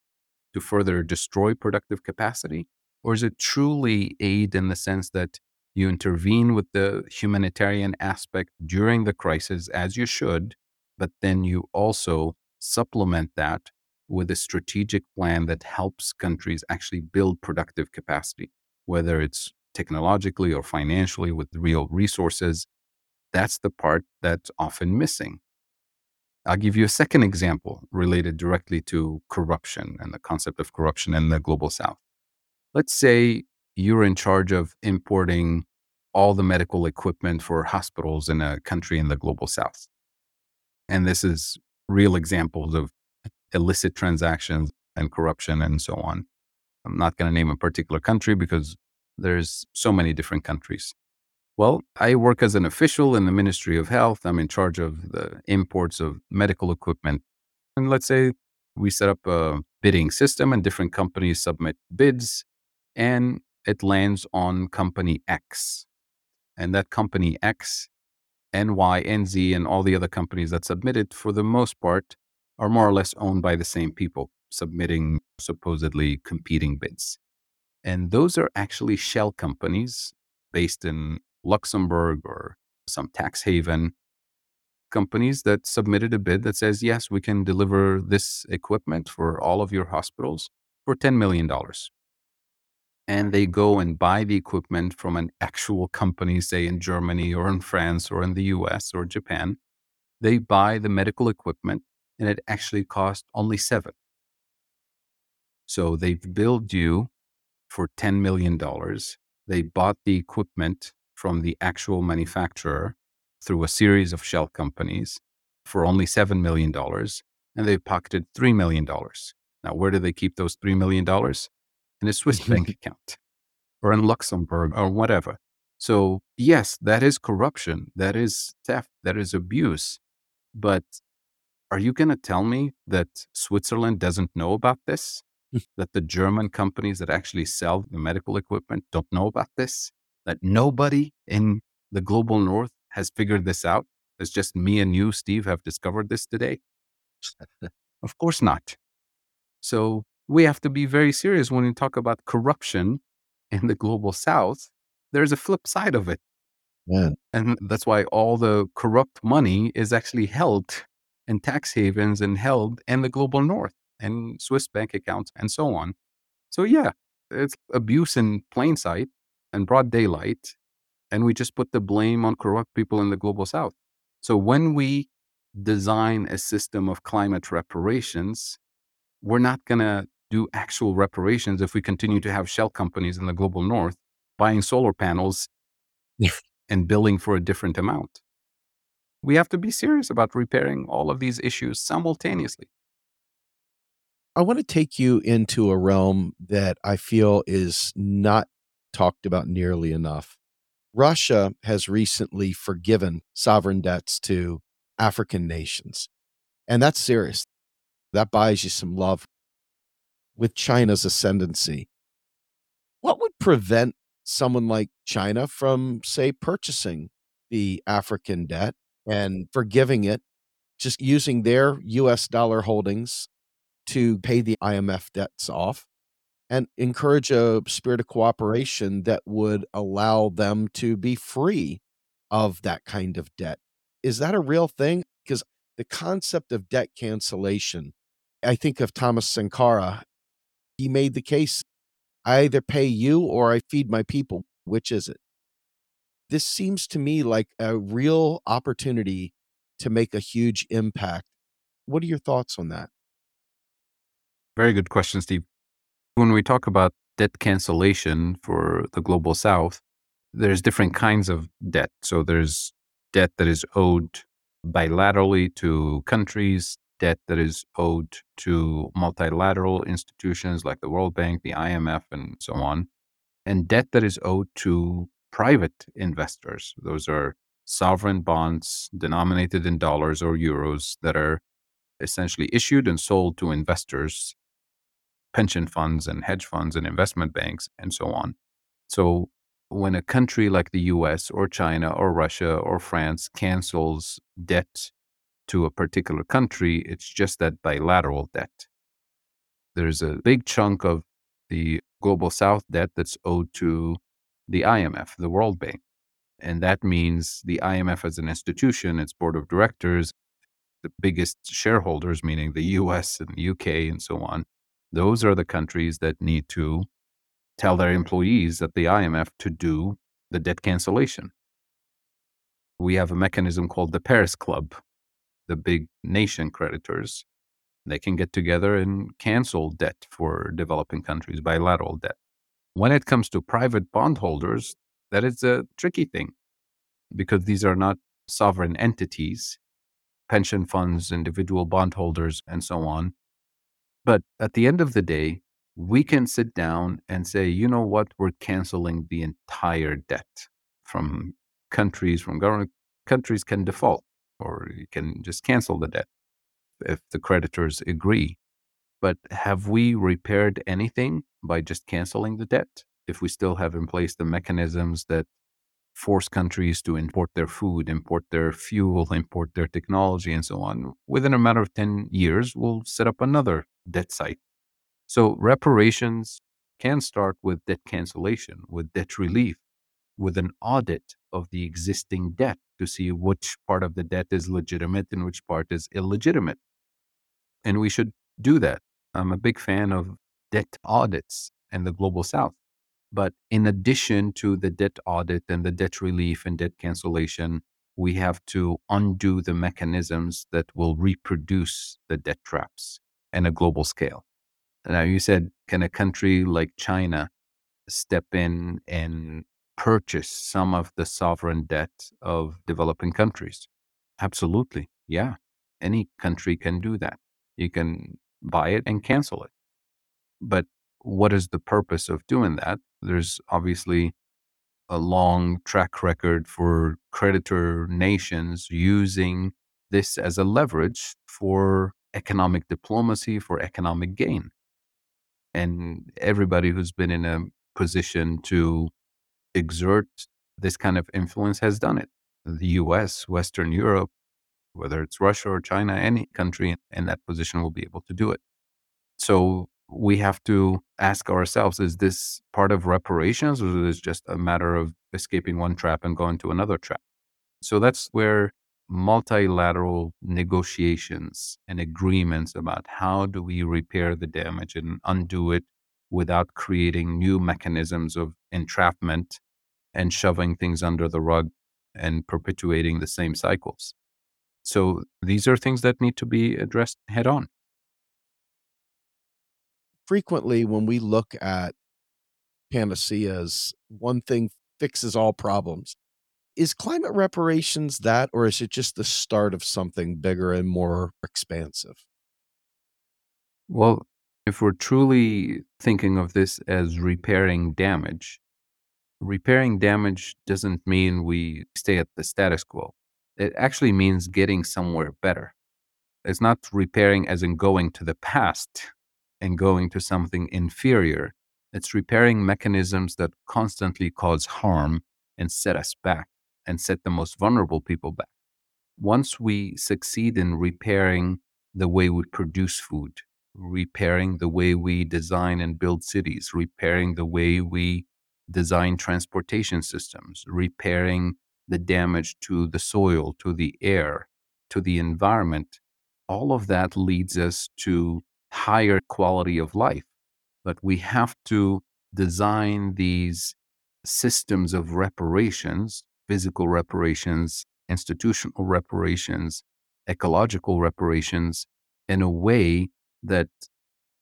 to further destroy productive capacity? Or is it truly aid in the sense that you intervene with the humanitarian aspect during the crisis as you should, but then you also supplement that with a strategic plan that helps countries actually build productive capacity, whether it's technologically or financially with real resources. That's the part that's often missing. I'll give you a second example related directly to corruption and the concept of corruption in the global south. Let's say you're in charge of importing all the medical equipment for hospitals in a country in the global south. And this is real examples of illicit transactions and corruption and so on. I'm not going to name a particular country because there's so many different countries. Well, I work as an official in the Ministry of Health. I'm in charge of the imports of medical equipment. And let's say we set up a bidding system and different companies submit bids and it lands on company X. And that company X, NY, NZ, and all the other companies that submitted, for the most part, are more or less owned by the same people submitting supposedly competing bids. And those are actually shell companies based in Luxembourg or some tax haven companies that submitted a bid that says, yes, we can deliver this equipment for all of your hospitals for $10 million and they go and buy the equipment from an actual company, say in Germany or in France or in the US or Japan. They buy the medical equipment and it actually cost only seven. So they've billed you for $10 million. They bought the equipment from the actual manufacturer through a series of shell companies for only $7 million, and they pocketed $3 million. Now, where do they keep those $3 million? in a Swiss bank account or in Luxembourg or whatever. So, yes, that is corruption. That is theft. That is abuse. But are you going to tell me that Switzerland doesn't know about this? Mm. that the German companies that actually sell the medical equipment don't know about this? That nobody in the global north has figured this out? It's just me and you, Steve, have discovered this today? of course not. So we have to be very serious when we talk about corruption in the global south. There's a flip side of it. And that's why all the corrupt money is actually held in tax havens and held in the global north and Swiss bank accounts and so on. So, yeah, it's abuse in plain sight and broad daylight. And we just put the blame on corrupt people in the global south. So, when we design a system of climate reparations, we're not going to do actual reparations if we continue to have shell companies in the global north buying solar panels and billing for a different amount. We have to be serious about repairing all of these issues simultaneously. I want to take you into a realm that I feel is not talked about nearly enough. Russia has recently forgiven sovereign debts to African nations. And that's serious. That buys you some love with China's ascendancy. What would prevent someone like China from, say, purchasing the African debt and forgiving it, just using their US dollar holdings to pay the IMF debts off? and encourage a spirit of cooperation that would allow them to be free of that kind of debt. Is that a real thing? Because the concept of debt cancellation, I think of Thomas Sankara. He made the case I either pay you or I feed my people. Which is it? This seems to me like a real opportunity to make a huge impact. What are your thoughts on that? Very good question, Steve. When we talk about debt cancellation for the global south, there's different kinds of debt. So there's debt that is owed bilaterally to countries, debt that is owed to multilateral institutions like the World Bank, the IMF, and so on, and debt that is owed to private investors. Those are sovereign bonds denominated in dollars or euros that are essentially issued and sold to investors, pension funds and hedge funds and investment banks, and so on. So when a country like the US or China or Russia or France cancels debt to a particular country, it's just that bilateral debt. There's a big chunk of the global south debt that's owed to the IMF, the World Bank. And that means the IMF as an institution, its board of directors, the biggest shareholders, meaning the US and the UK and so on, those are the countries that need to tell their employees at the IMF to do the debt cancellation. We have a mechanism called the Paris Club, the big nation creditors. They can get together and cancel debt for developing countries, bilateral debt. When it comes to private bondholders, that is a tricky thing because these are not sovereign entities, pension funds, individual bondholders, and so on. But at the end of the day, we can sit down and say, you know what, we're canceling the entire debt from countries, from government. Countries can default or you can just cancel the debt if the creditors agree. But have we repaired anything by just canceling the debt if we still have in place the mechanisms that force countries to import their food, import their fuel, import their technology, and so on? Within a matter of 10 years, we'll set up another debt site so reparations can start with debt cancellation, with debt relief, with an audit of the existing debt to see which part of the debt is legitimate and which part is illegitimate. And we should do that. I'm a big fan of debt audits and the global south. But in addition to the debt audit and the debt relief and debt cancellation, we have to undo the mechanisms that will reproduce the debt traps in a global scale. Now, you said, can a country like China step in and purchase some of the sovereign debt of developing countries? Absolutely. Yeah. Any country can do that. You can buy it and cancel it. But what is the purpose of doing that? There's obviously a long track record for creditor nations using this as a leverage for economic diplomacy, for economic gain and everybody who's been in a position to exert this kind of influence has done it. The US, Western Europe, whether it's Russia or China, any country in that position will be able to do it. So we have to ask ourselves is this part of reparations or is it just a matter of escaping one trap and going to another trap? So that's where multilateral negotiations and agreements about how do we repair the damage and undo it without creating new mechanisms of entrapment and shoving things under the rug and perpetuating the same cycles. So these are things that need to be addressed head on. Frequently, when we look at panaceas, one thing fixes all problems is climate reparations that, or is it just the start of something bigger and more expansive? Well, if we're truly thinking of this as repairing damage, repairing damage doesn't mean we stay at the status quo. It actually means getting somewhere better. It's not repairing as in going to the past and going to something inferior. It's repairing mechanisms that constantly cause harm and set us back and set the most vulnerable people back. Once we succeed in repairing the way we produce food, repairing the way we design and build cities, repairing the way we design transportation systems, repairing the damage to the soil, to the air, to the environment. All of that leads us to higher quality of life. But we have to design these systems of reparations, physical reparations, institutional reparations, ecological reparations, in a way that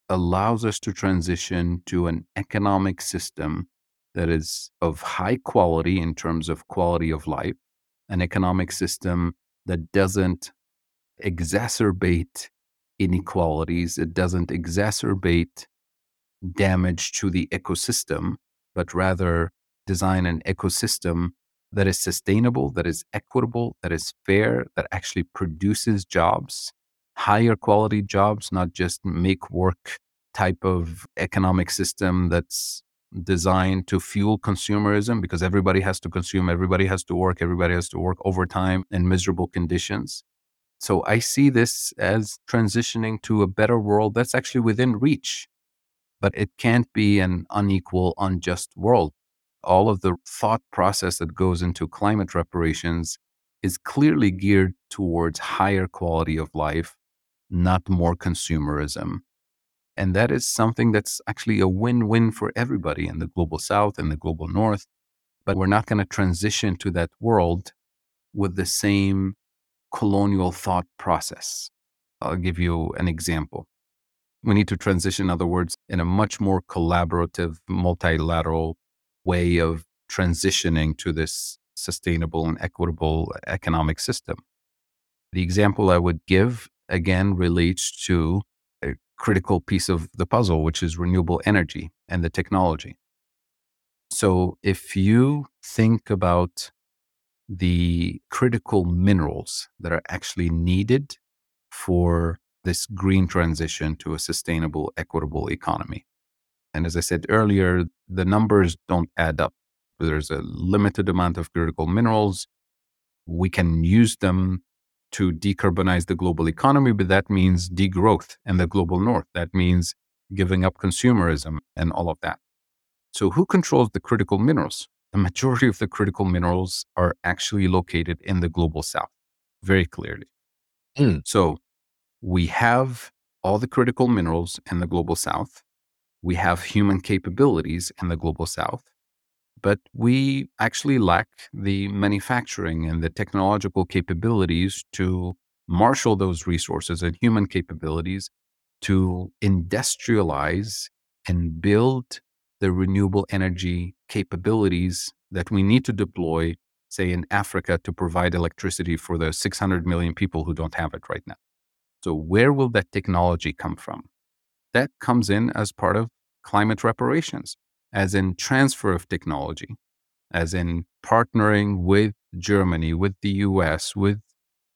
allows us to transition to an economic system that is of high quality in terms of quality of life, an economic system that doesn't exacerbate inequalities, it doesn't exacerbate damage to the ecosystem, but rather design an ecosystem that is sustainable, that is equitable, that is fair, that actually produces jobs, higher quality jobs, not just make work type of economic system that's designed to fuel consumerism because everybody has to consume, everybody has to work, everybody has to work overtime in miserable conditions. So I see this as transitioning to a better world that's actually within reach, but it can't be an unequal, unjust world. All of the thought process that goes into climate reparations is clearly geared towards higher quality of life, not more consumerism. And that is something that's actually a win win for everybody in the global south and the global north. But we're not going to transition to that world with the same colonial thought process. I'll give you an example. We need to transition, in other words, in a much more collaborative, multilateral way of transitioning to this sustainable and equitable economic system. The example I would give again relates to critical piece of the puzzle, which is renewable energy and the technology. So, if you think about the critical minerals that are actually needed for this green transition to a sustainable, equitable economy. And as I said earlier, the numbers don't add up. There's a limited amount of critical minerals. We can use them to decarbonize the global economy, but that means degrowth in the global north. That means giving up consumerism and all of that. So, who controls the critical minerals? The majority of the critical minerals are actually located in the global south, very clearly. Mm. So, we have all the critical minerals in the global south. We have human capabilities in the global south but we actually lack the manufacturing and the technological capabilities to marshal those resources and human capabilities to industrialize and build the renewable energy capabilities that we need to deploy, say, in Africa to provide electricity for the 600 million people who don't have it right now. So, where will that technology come from? That comes in as part of climate reparations as in transfer of technology, as in partnering with Germany, with the US, with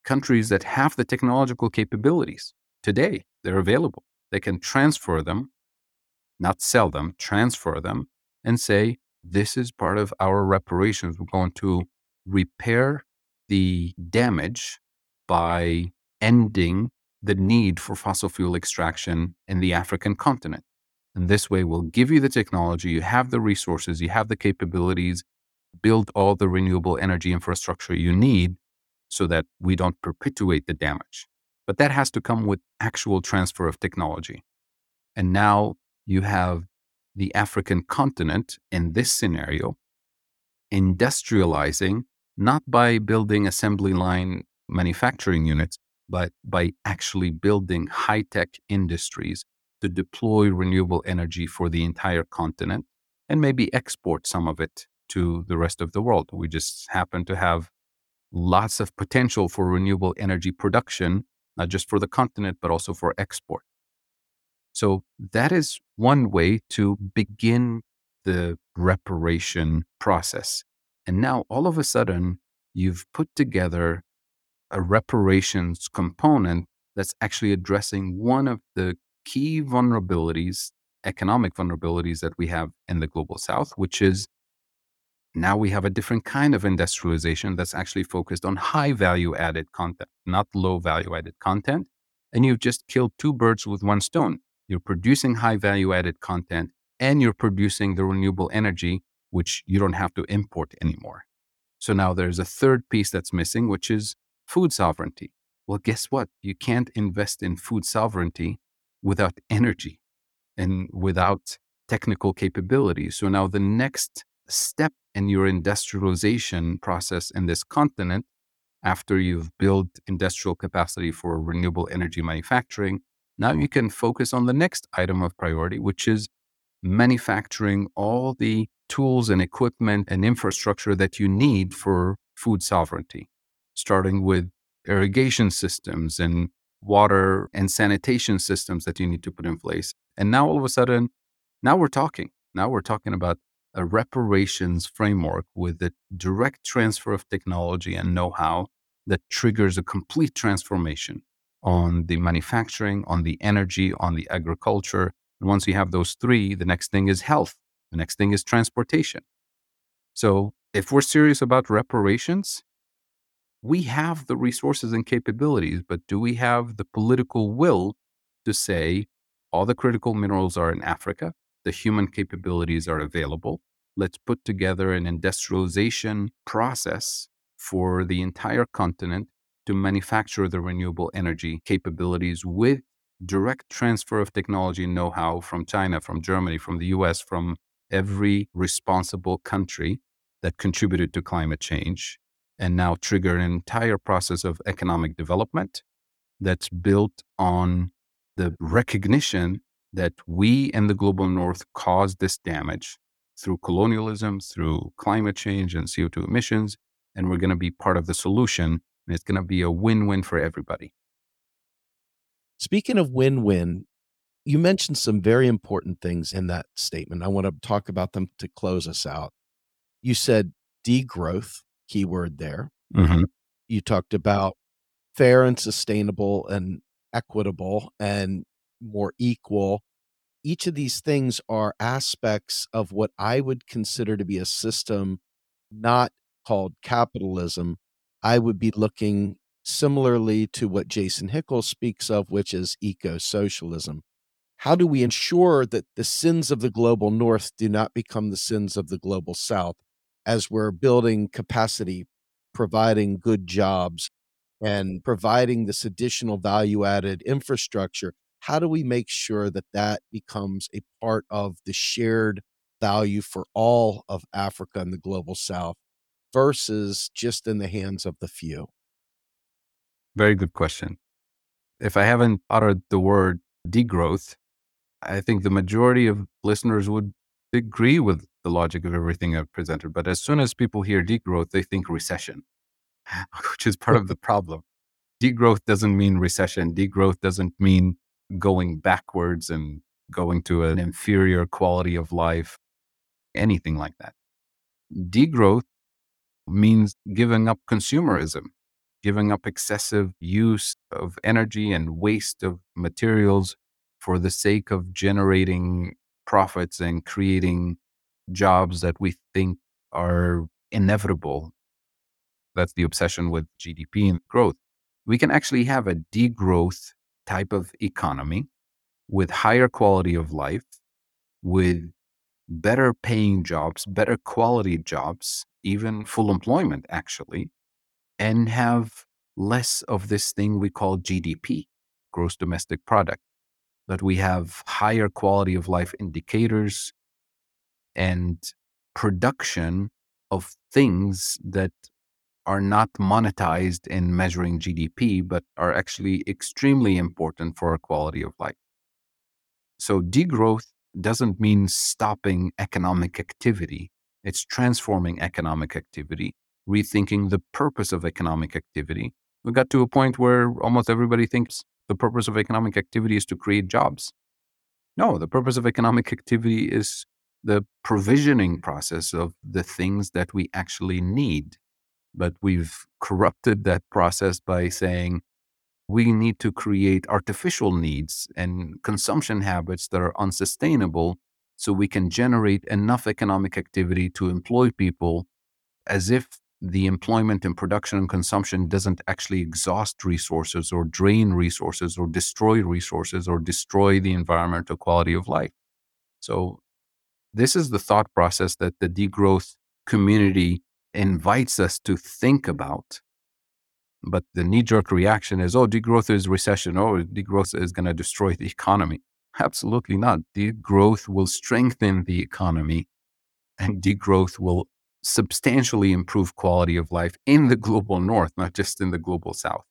countries that have the technological capabilities today. They're available. They can transfer them, not sell them, transfer them, and say, this is part of our reparations. We're going to repair the damage by ending the need for fossil fuel extraction in the African continent. And this way, we'll give you the technology, you have the resources, you have the capabilities, build all the renewable energy infrastructure you need so that we don't perpetuate the damage. But that has to come with actual transfer of technology. And now you have the African continent in this scenario industrializing, not by building assembly line manufacturing units, but by actually building high tech industries to deploy renewable energy for the entire continent and maybe export some of it to the rest of the world. We just happen to have lots of potential for renewable energy production, not just for the continent, but also for export. So that is one way to begin the reparation process. And now all of a sudden, you've put together a reparations component that's actually addressing one of the key vulnerabilities, economic vulnerabilities that we have in the global south, which is now we have a different kind of industrialization that's actually focused on high value added content, not low value added content. And you've just killed two birds with one stone. you're producing high value added content, and you're producing the renewable energy, which you don't have to import anymore. So now there's a third piece that's missing, which is food sovereignty. Well, guess what? You can't invest in food sovereignty without energy and without technical capabilities. So now the next step in your industrialization process in this continent, after you've built industrial capacity for renewable energy manufacturing, now you can focus on the next item of priority, which is manufacturing all the tools and equipment and infrastructure that you need for food sovereignty, starting with irrigation systems and water and sanitation systems that you need to put in place. And now all of a sudden, now we're talking. Now we're talking about a reparations framework with a direct transfer of technology and know how that triggers a complete transformation on the manufacturing, on the energy, on the agriculture. And once you have those three, the next thing is health, the next thing is transportation. So if we're serious about reparations, we have the resources and capabilities, but do we have the political will to say all the critical minerals are in Africa? The human capabilities are available. Let's put together an industrialization process for the entire continent to manufacture the renewable energy capabilities with direct transfer of technology and know how from China, from Germany, from the US, from every responsible country that contributed to climate change and now trigger an entire process of economic development that's built on the recognition that we in the global north caused this damage through colonialism, through climate change and CO2 emissions, and we're going to be part of the solution. And it's going to be a win win for everybody. Speaking of win win, you mentioned some very important things in that statement. I want to talk about them to close us out. You said degrowth, keyword there. Mm-hmm. You talked about fair and sustainable and equitable and more equal. Each of these things are aspects of what I would consider to be a system not called capitalism. I would be looking similarly to what Jason Hickel speaks of, which is eco socialism. How do we ensure that the sins of the global north do not become the sins of the global south as we're building capacity, providing good jobs, and providing this additional value added infrastructure? How do we make sure that that becomes a part of the shared value for all of Africa and the global south versus just in the hands of the few? Very good question. If I haven't uttered the word degrowth, I think the majority of listeners would agree with the logic of everything I've presented. But as soon as people hear degrowth, they think recession, which is part of the problem. Degrowth doesn't mean recession. Degrowth doesn't mean going backwards and going to an inferior quality of life, anything like that. Degrowth means giving up consumerism, giving up excessive use of energy and waste of materials for the sake of generating profits and creating jobs that we think are inevitable. That's the obsession with GDP and growth. We can actually have a degrowth type of economy with higher quality of life, with better paying jobs, better quality jobs, even full employment, actually, and have less of this thing we call GDP, gross domestic product, that we have higher quality of life indicators and production of things that are not monetized in measuring GDP, but are actually extremely important for our quality of life. So, degrowth doesn't mean stopping economic activity, it's transforming economic activity, rethinking the purpose of economic activity. We got to a point where almost everybody thinks the purpose of economic activity is to create jobs. No, the purpose of economic activity is the provisioning process of the things that we actually need. But we've corrupted that process by saying we need to create artificial needs and consumption habits that are unsustainable so we can generate enough economic activity to employ people as if the employment and production and consumption doesn't actually exhaust resources or drain resources or destroy resources or destroy the environmental quality of life. So, this is the thought process that the degrowth community invites us to think about. But the knee jerk reaction is, oh, degrowth is recession. Oh, degrowth is going to destroy the economy. Absolutely not. Degrowth will strengthen the economy and degrowth will substantially improve quality of life in the global north, not just in the global south.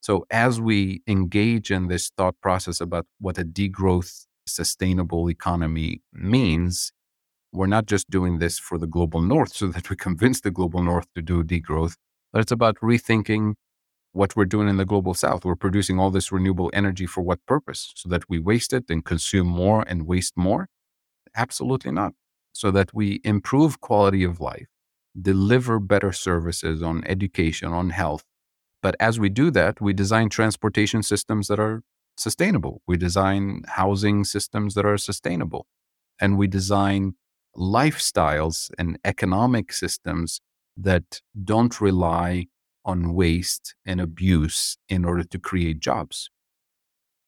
So, as we engage in this thought process about what a degrowth sustainable economy means, we're not just doing this for the global north so that we convince the global north to do degrowth, but it's about rethinking what we're doing in the global south. We're producing all this renewable energy for what purpose? So that we waste it and consume more and waste more? Absolutely not. So that we improve quality of life, deliver better services on education, on health. But as we do that, we design transportation systems that are sustainable. We design housing systems that are sustainable. And we design lifestyles and economic systems that don't rely on waste and abuse in order to create jobs.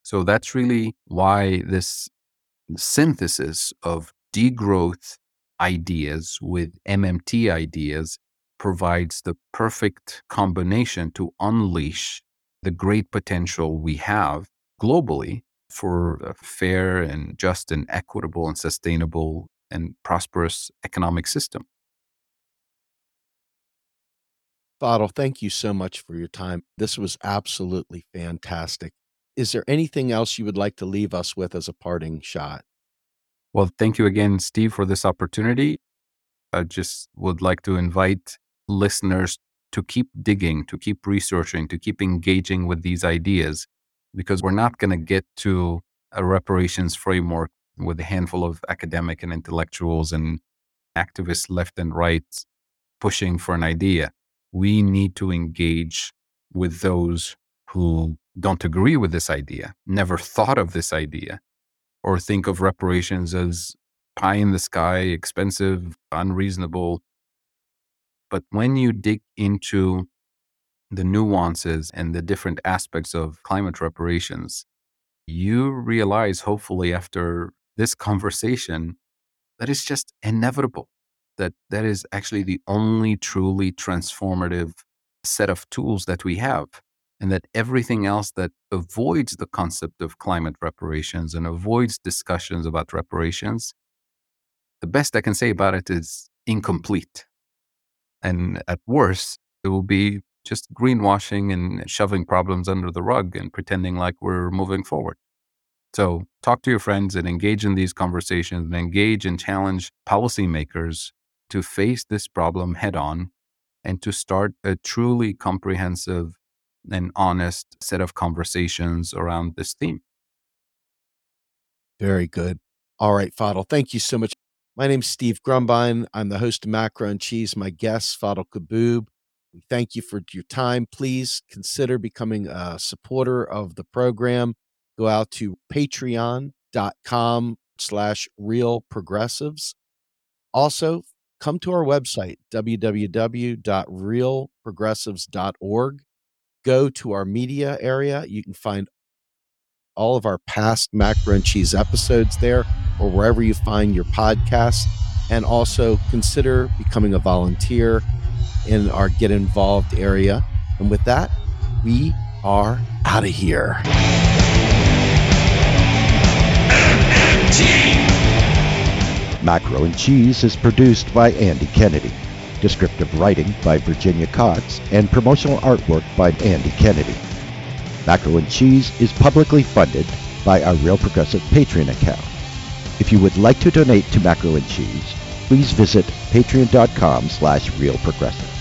So that's really why this synthesis of degrowth ideas with MMT ideas provides the perfect combination to unleash the great potential we have globally for a fair and just and equitable and sustainable and prosperous economic system. Fadhel, thank you so much for your time. This was absolutely fantastic. Is there anything else you would like to leave us with as a parting shot? Well, thank you again, Steve, for this opportunity. I just would like to invite listeners to keep digging, to keep researching, to keep engaging with these ideas, because we're not going to get to a reparations framework with a handful of academic and intellectuals and activists left and right pushing for an idea. We need to engage with those who don't agree with this idea, never thought of this idea, or think of reparations as pie in the sky, expensive, unreasonable. But when you dig into the nuances and the different aspects of climate reparations, you realize, hopefully, after this conversation that is just inevitable, that that is actually the only truly transformative set of tools that we have. And that everything else that avoids the concept of climate reparations and avoids discussions about reparations, the best I can say about it is incomplete. And at worst, it will be just greenwashing and shoving problems under the rug and pretending like we're moving forward. So talk to your friends and engage in these conversations and engage and challenge policymakers to face this problem head on and to start a truly comprehensive and honest set of conversations around this theme. Very good. All right, Fadhel, thank you so much. My name is Steve Grumbine. I'm the host of Macro and Cheese. My guest, Fadhel Kaboub. We thank you for your time. Please consider becoming a supporter of the program go out to patreon.com slash real progressives. Also, come to our website, www.realprogressives.org. Go to our media area. You can find all of our past Macro and Cheese episodes there or wherever you find your podcast. And also consider becoming a volunteer in our Get Involved area. And with that, we are out of here. Macro and Cheese is produced by Andy Kennedy. Descriptive writing by Virginia Cox and promotional artwork by Andy Kennedy. Macro and Cheese is publicly funded by our Real Progressive Patreon account. If you would like to donate to Macro and Cheese, please visit patreon.com slash realprogressives.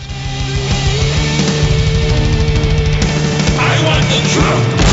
I want the truth.